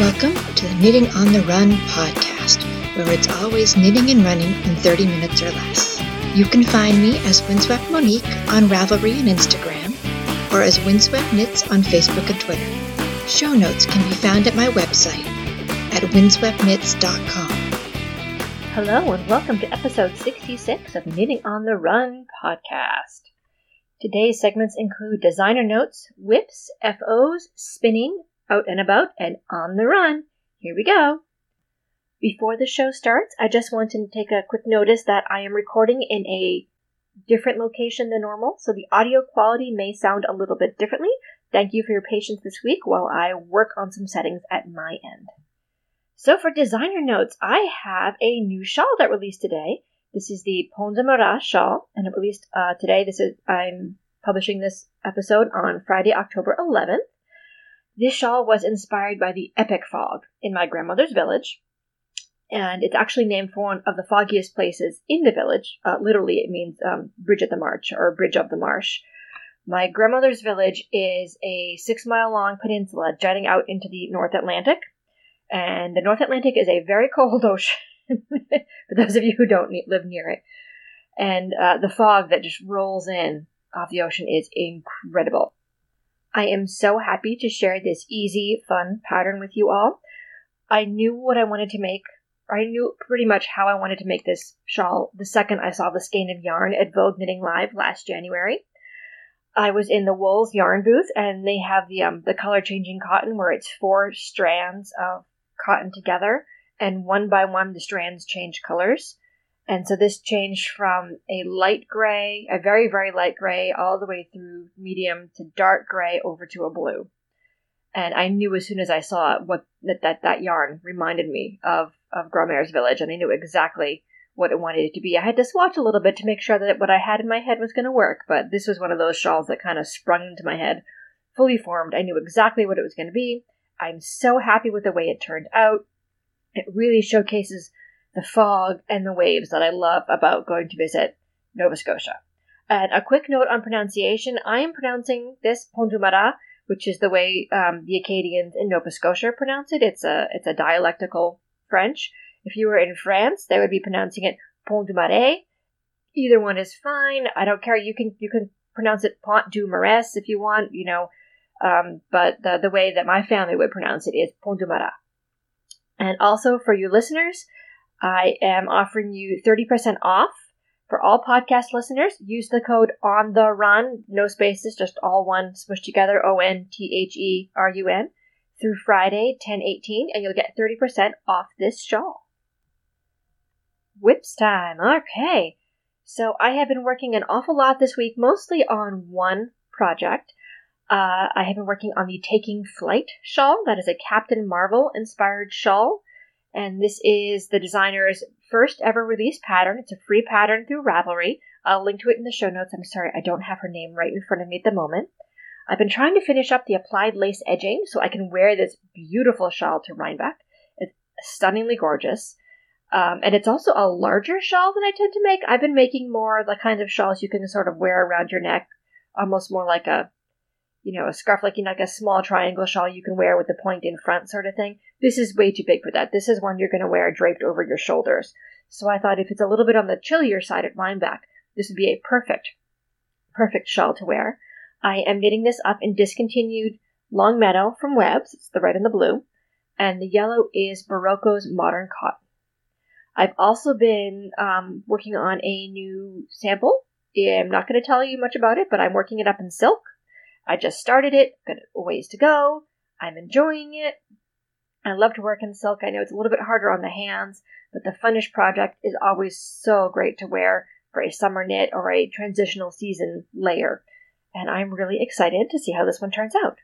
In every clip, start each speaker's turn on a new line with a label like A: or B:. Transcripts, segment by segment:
A: Welcome to the Knitting on the Run podcast, where it's always knitting and running in 30 minutes or less. You can find me as Windswept Monique on Ravelry and Instagram, or as Windswept Knits on Facebook and Twitter. Show notes can be found at my website at windsweptknits.com.
B: Hello, and welcome to episode 66 of Knitting on the Run podcast. Today's segments include designer notes, WIPs, FOs, spinning, out and about, and on the run. Here we go. Before the show starts, I just want to take a quick notice that I am recording in a different location than normal, so the audio quality may sound a little bit differently. Thank you for your patience this week while I work on some settings at my end. So for designer notes, I have a new shawl that released today. This is the Pont de Marat shawl, and it released uh, today. This is I'm publishing this episode on Friday, October 11th. This shawl was inspired by the epic fog in my grandmother's village, and it's actually named for one of the foggiest places in the village. Uh, literally, it means um, Bridge of the Marsh or Bridge of the Marsh. My grandmother's village is a six mile long peninsula jutting out into the North Atlantic, and the North Atlantic is a very cold ocean for those of you who don't live near it. And uh, the fog that just rolls in off the ocean is incredible. I am so happy to share this easy, fun pattern with you all. I knew what I wanted to make. I knew pretty much how I wanted to make this shawl the second I saw the skein of yarn at Vogue Knitting Live last January. I was in the Wool's yarn booth, and they have the um, the color changing cotton where it's four strands of cotton together, and one by one the strands change colors. And so this changed from a light gray, a very, very light gray, all the way through medium to dark gray over to a blue. And I knew as soon as I saw it what that that, that yarn reminded me of, of Grandmère's village, and I knew exactly what it wanted it to be. I had to swatch a little bit to make sure that what I had in my head was going to work, but this was one of those shawls that kind of sprung into my head, fully formed. I knew exactly what it was going to be. I'm so happy with the way it turned out. It really showcases the fog, and the waves that I love about going to visit Nova Scotia. And a quick note on pronunciation I am pronouncing this Pont du Marat, which is the way um, the Acadians in Nova Scotia pronounce it. It's a, it's a dialectical French. If you were in France, they would be pronouncing it Pont du Marais. Either one is fine. I don't care. You can you can pronounce it Pont du Marais if you want, you know. Um, but the, the way that my family would pronounce it is Pont du Marat. And also for you listeners, I am offering you 30% off for all podcast listeners. Use the code on the run, no spaces, just all one smushed together, O N T H E R U N, through Friday, 1018, and you'll get 30% off this shawl. WIPs time. Okay. So I have been working an awful lot this week, mostly on one project. Uh, I have been working on the Taking Flight shawl. That is a Captain Marvel inspired shawl. And this is the designer's first ever release pattern. It's a free pattern through Ravelry. I'll link to it in the show notes. I'm sorry, I don't have her name right in front of me at the moment. I've been trying to finish up the applied lace edging so I can wear this beautiful shawl to Rhinebeck. It's stunningly gorgeous. Um, and it's also a larger shawl than I tend to make. I've been making more the kinds of shawls you can sort of wear around your neck, almost more like a you know, a scarf like you like a small triangle shawl you can wear with the point in front sort of thing. This is way too big for that. This is one you're going to wear draped over your shoulders. So I thought if it's a little bit on the chillier side at Rhinebeck, this would be a perfect, perfect shawl to wear. I am knitting this up in discontinued Longmeadow from Webs. It's the red and the blue. And the yellow is Berroco's Modern Cotton. I've also been um, working on a new sample. I'm not going to tell you much about it, but I'm working it up in silk. I just started it, got a ways to go. I'm enjoying it. I love to work in silk. I know it's a little bit harder on the hands, but the finished project is always so great to wear for a summer knit or a transitional season layer. And I'm really excited to see how this one turns out.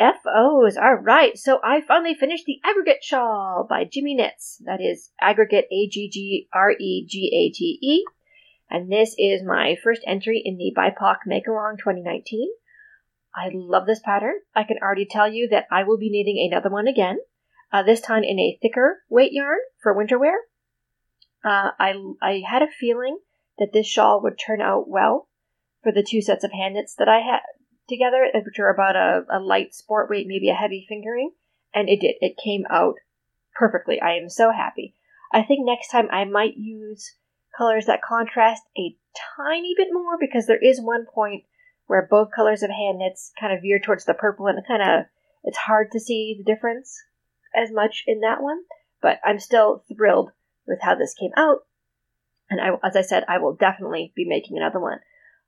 B: FOs, alright, so I finally finished the Aggregate Shawl by Jimmy Knits. That is Aggregate A G G R E G A T E and this is my first entry in the BIPOC Make Along 2019. I love this pattern. I can already tell you that I will be knitting another one again, uh, this time in a thicker weight yarn for winter wear. Uh, I, I had a feeling that this shawl would turn out well for the two sets of hand knits that I had together, which are about a, a light sport weight, maybe a heavy fingering. and it did. It came out perfectly. I am so happy. I think next time I might use colors that contrast a tiny bit more because there is one point where both colors of hand knits kind of veer towards the purple and kind of it's hard to see the difference as much in that one. But I'm still thrilled with how this came out. And I, as I said, I will definitely be making another one.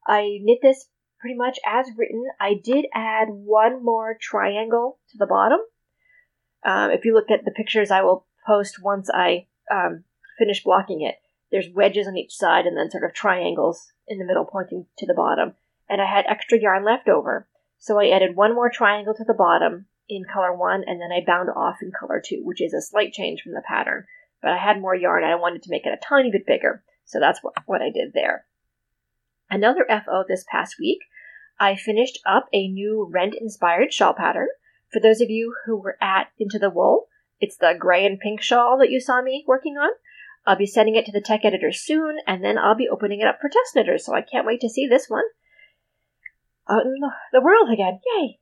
B: I knit this pretty much as written. I did add one more triangle to the bottom. Um, if you look at the pictures I will post once I um, finish blocking it, there's wedges on each side and then sort of triangles in the middle pointing to the bottom. And I had extra yarn left over, so I added one more triangle to the bottom in color one, and then I bound off in color two, which is a slight change from the pattern. But I had more yarn and I wanted to make it a tiny bit bigger, so that's what, what I did there. Another FO this past week, I finished up a new Rent inspired shawl pattern. For those of you who were at Into the Wool, it's the gray and pink shawl that you saw me working on. I'll be sending it to the tech editor soon, and then I'll be opening it up for test knitters, so I can't wait to see this one out in the world again. Yay!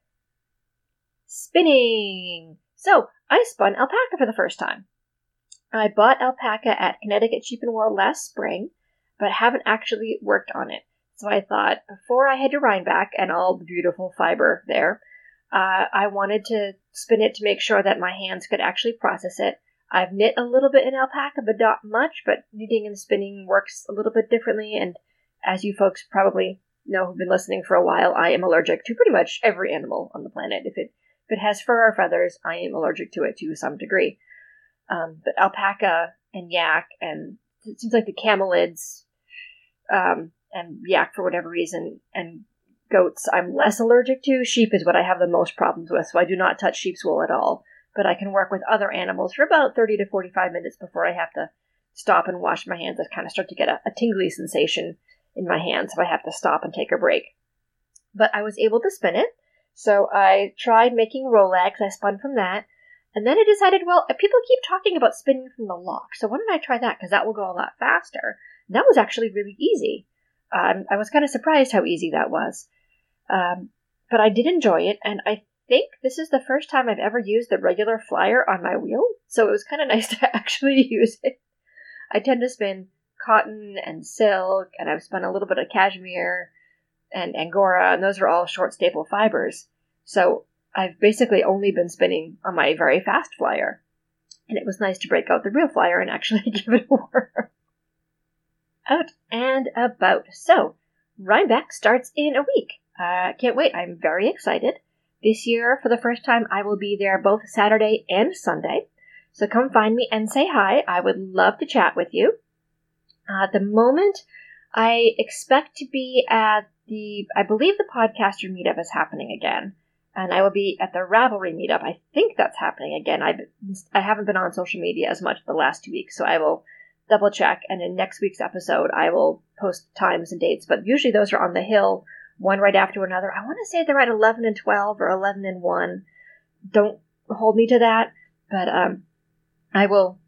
B: Spinning! So, I spun alpaca for the first time. I bought alpaca at Connecticut Sheep and Wool last spring, but haven't actually worked on it. So I thought before I head to Rhinebeck and all the beautiful fiber there, uh, I wanted to spin it to make sure that my hands could actually process it. I've knit a little bit in alpaca, but not much, but knitting and spinning works a little bit differently. And as you folks probably know who've been listening for a while, I am allergic to pretty much every animal on the planet. If it if it has fur or feathers, I am allergic to it to some degree. Um, but alpaca and yak, and it seems like the camelids um, and yak for whatever reason, and goats I'm less allergic to. Sheep is what I have the most problems with, so I do not touch sheep's wool at all. But I can work with other animals for about 30 to 45 minutes before I have to stop and wash my hands. I kind of start to get a, a tingly sensation in my hands, so I have to stop and take a break. But I was able to spin it, so I tried making rolags. I spun from that. And then I decided, well, people keep talking about spinning from the lock, so why don't I try that? Because that will go a lot faster. And that was actually really easy. Um, I was kind of surprised how easy that was. Um, but I did enjoy it, and I think this is the first time I've ever used the regular flyer on my wheel, so it was kind of nice to actually use it. I tend to spin cotton and silk, and I've spun a little bit of cashmere and angora, and those are all short staple fibers. So I've basically only been spinning on my very fast flyer. And it was nice to break out the real flyer and actually give it a whirl. Out and about. So, Rhinebeck starts in a week. Uh, can't wait. I'm very excited. This year, for the first time, I will be there both Saturday and Sunday. So come find me and say hi. I would love to chat with you. Uh, at the moment, I expect to be at the, I believe the podcaster meetup is happening again. And I will be at the Ravelry meetup. I think that's happening again. I've, I haven't been on social media as much the last two weeks, so I will double check. And in next week's episode, I will post times and dates. But usually those are on the hill, one right after another. I want to say they're at 11 and 12 or 11 and 1. Don't hold me to that, but um, I will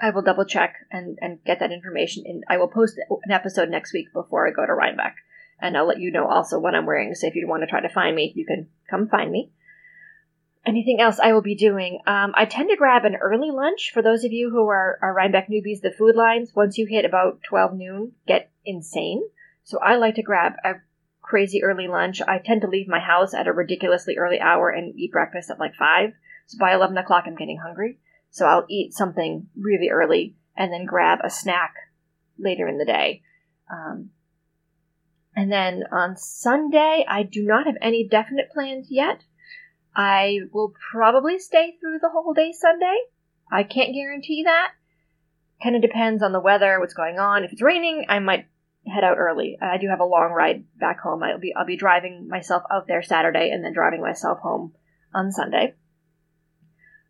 B: I will double check and, and get that information. And I will post an episode next week before I go to Rhinebeck. And I'll let you know also what I'm wearing. So if you want to try to find me, you can come find me. Anything else I will be doing? Um, I tend to grab an early lunch for those of you who are, are Rhinebeck newbies. The food lines, once you hit about 12 noon, get insane. So I like to grab a crazy early lunch. I tend to leave my house at a ridiculously early hour and eat breakfast at like 5. So by 11 o'clock, I'm getting hungry. So I'll eat something really early and then grab a snack later in the day. Um, and then on Sunday, I do not have any definite plans yet. I will probably stay through the whole day Sunday. I can't guarantee that. Kind of depends on the weather, what's going on. If it's raining, I might head out early. I do have a long ride back home. I'll be I'll be driving myself out there Saturday and then driving myself home on Sunday.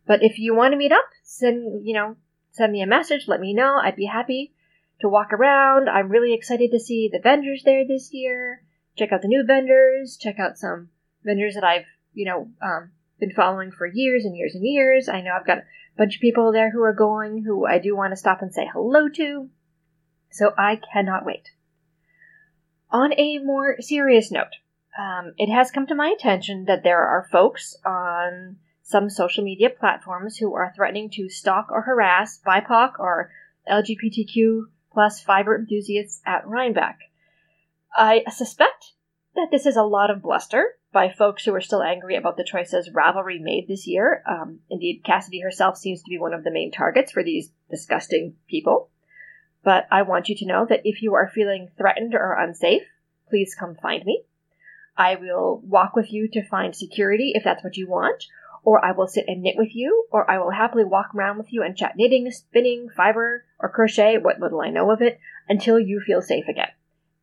B: But if you want to meet up, send, you know, send me a message, let me know. I'd be happy to walk around. I'm really excited to see the vendors there this year. Check out the new vendors, check out some vendors that I've, you know, um, been following for years and years and years. I know I've got a bunch of people there who are going who I do want to stop and say hello to. So I cannot wait. On a more serious note, um, it has come to my attention that there are folks on some social media platforms who are threatening to stalk or harass BIPOC or LGBTQ plus fiber enthusiasts at Rhinebeck. I suspect that this is a lot of bluster by folks who are still angry about the choices Ravelry made this year. Um, indeed, Cassidy herself seems to be one of the main targets for these disgusting people. But I want you to know that if you are feeling threatened or unsafe, please come find me. I will walk with you to find security if that's what you want, or I will sit and knit with you, or I will happily walk around with you and chat knitting, spinning, fiber, or crochet, what little I know of it, until you feel safe again.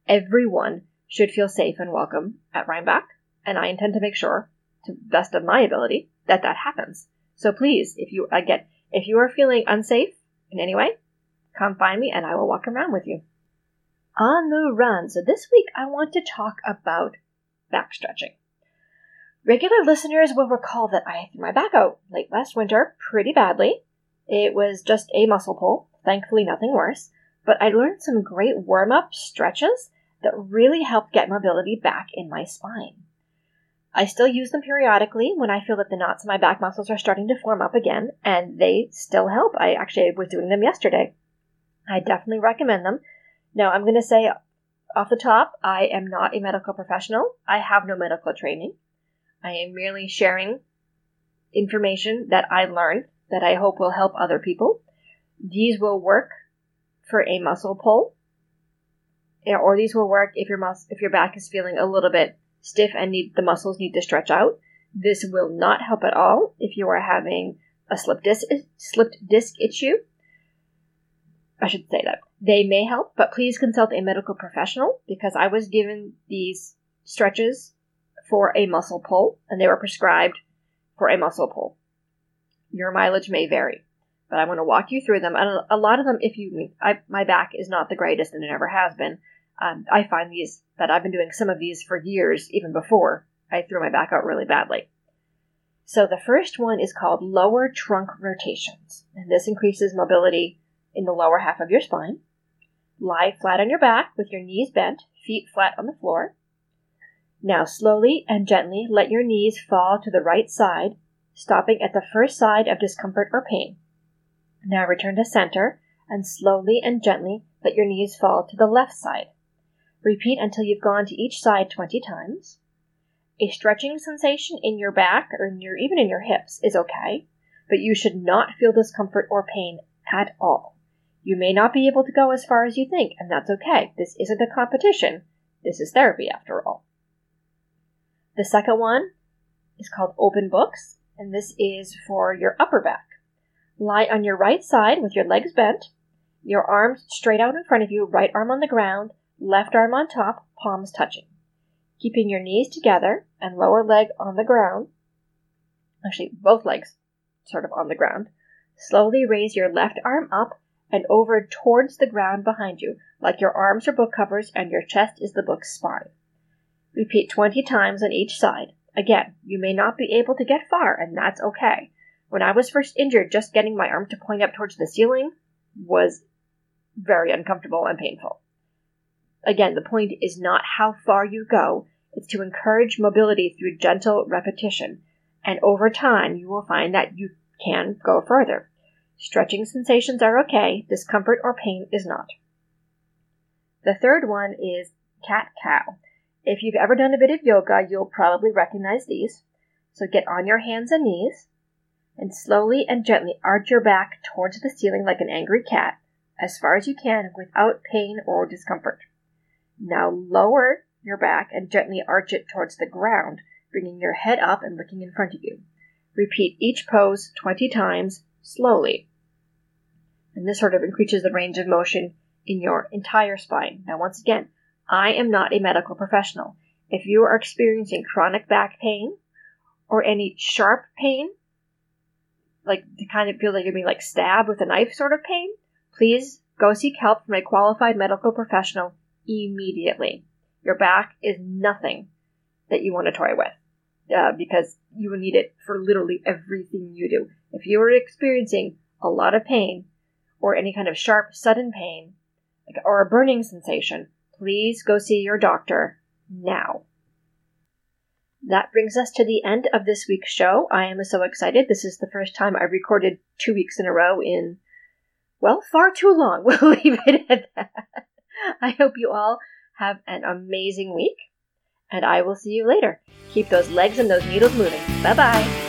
B: Everyone should feel safe and welcome at Rhinebeck, and I intend to make sure, to the best of my ability, that that happens. So please, if you again, if you are feeling unsafe in any way, come find me and I will walk around with you. On the run. So this week I want to talk about back stretching. Regular listeners will recall that I threw my back out late last winter pretty badly. It was just a muscle pull, thankfully nothing worse, but I learned some great warm up stretches that really helped get mobility back in my spine. I still use them periodically when I feel that the knots in my back muscles are starting to form up again, and they still help. I actually was doing them yesterday. I definitely recommend them. Now, I'm going to say off the top, I am not a medical professional. I have no medical training. I am merely sharing information that I learned that I hope will help other people. These will work for a muscle pull, eh, or these will work if your mus- if your back is feeling a little bit stiff and need the muscles need to stretch out. This will not help at all if you are having a slip disc slipped disc issue. I should say that. They may help, but please consult a medical professional because I was given these stretches for a muscle pull and they were prescribed for a muscle pull. Your mileage may vary, but I'm going to walk you through them. And a lot of them, if you, I, my back is not the greatest and it never has been. Um, I find these that I've been doing some of these for years, even before I threw my back out really badly. So the first one is called lower trunk rotations, and this increases mobility in the lower half of your spine. Lie flat on your back with your knees bent, feet flat on the floor. Now slowly and gently let your knees fall to the right side, stopping at the first side of discomfort or pain. Now return to center and slowly and gently let your knees fall to the left side. Repeat until you've gone to each side 20 times. A stretching sensation in your back or in your, even in your hips is okay, but you should not feel discomfort or pain at all. You may not be able to go as far as you think, and that's okay. This isn't a competition. This is therapy after all. The second one is called open books, and this is for your upper back. Lie on your right side with your legs bent, your arms straight out in front of you, right arm on the ground, left arm on top, palms touching. Keeping your knees together and lower leg on the ground, actually, both legs sort of on the ground. Slowly raise your left arm up and over towards the ground behind you, like your arms are book covers and your chest is the book's spine. Repeat 20 times on each side. Again, you may not be able to get far, and that's okay. When I was first injured, just getting my arm to point up towards the ceiling was very uncomfortable and painful. Again, the point is not how far you go, it's to encourage mobility through gentle repetition. And over time, you will find that you can go further. Stretching sensations are okay, discomfort or pain is not. The third one is cat cow. If you've ever done a bit of yoga, you'll probably recognize these. So get on your hands and knees and slowly and gently arch your back towards the ceiling like an angry cat as far as you can without pain or discomfort. Now lower your back and gently arch it towards the ground, bringing your head up and looking in front of you. Repeat each pose 20 times slowly. And this sort of increases the range of motion in your entire spine. Now, once again, I am not a medical professional. If you are experiencing chronic back pain or any sharp pain, like to kind of feel like you're being like stabbed with a knife sort of pain, please go seek help from a qualified medical professional immediately. Your back is nothing that you want to toy with uh, because you will need it for literally everything you do. If you are experiencing a lot of pain or any kind of sharp, sudden pain or a burning sensation, please go see your doctor now. That brings us to the end of this week's show. I am so excited. This is the first time I recorded two weeks in a row in, well, far too long. We'll leave it at that. I hope you all have an amazing week and I will see you later. Keep those legs and those needles moving. Bye bye.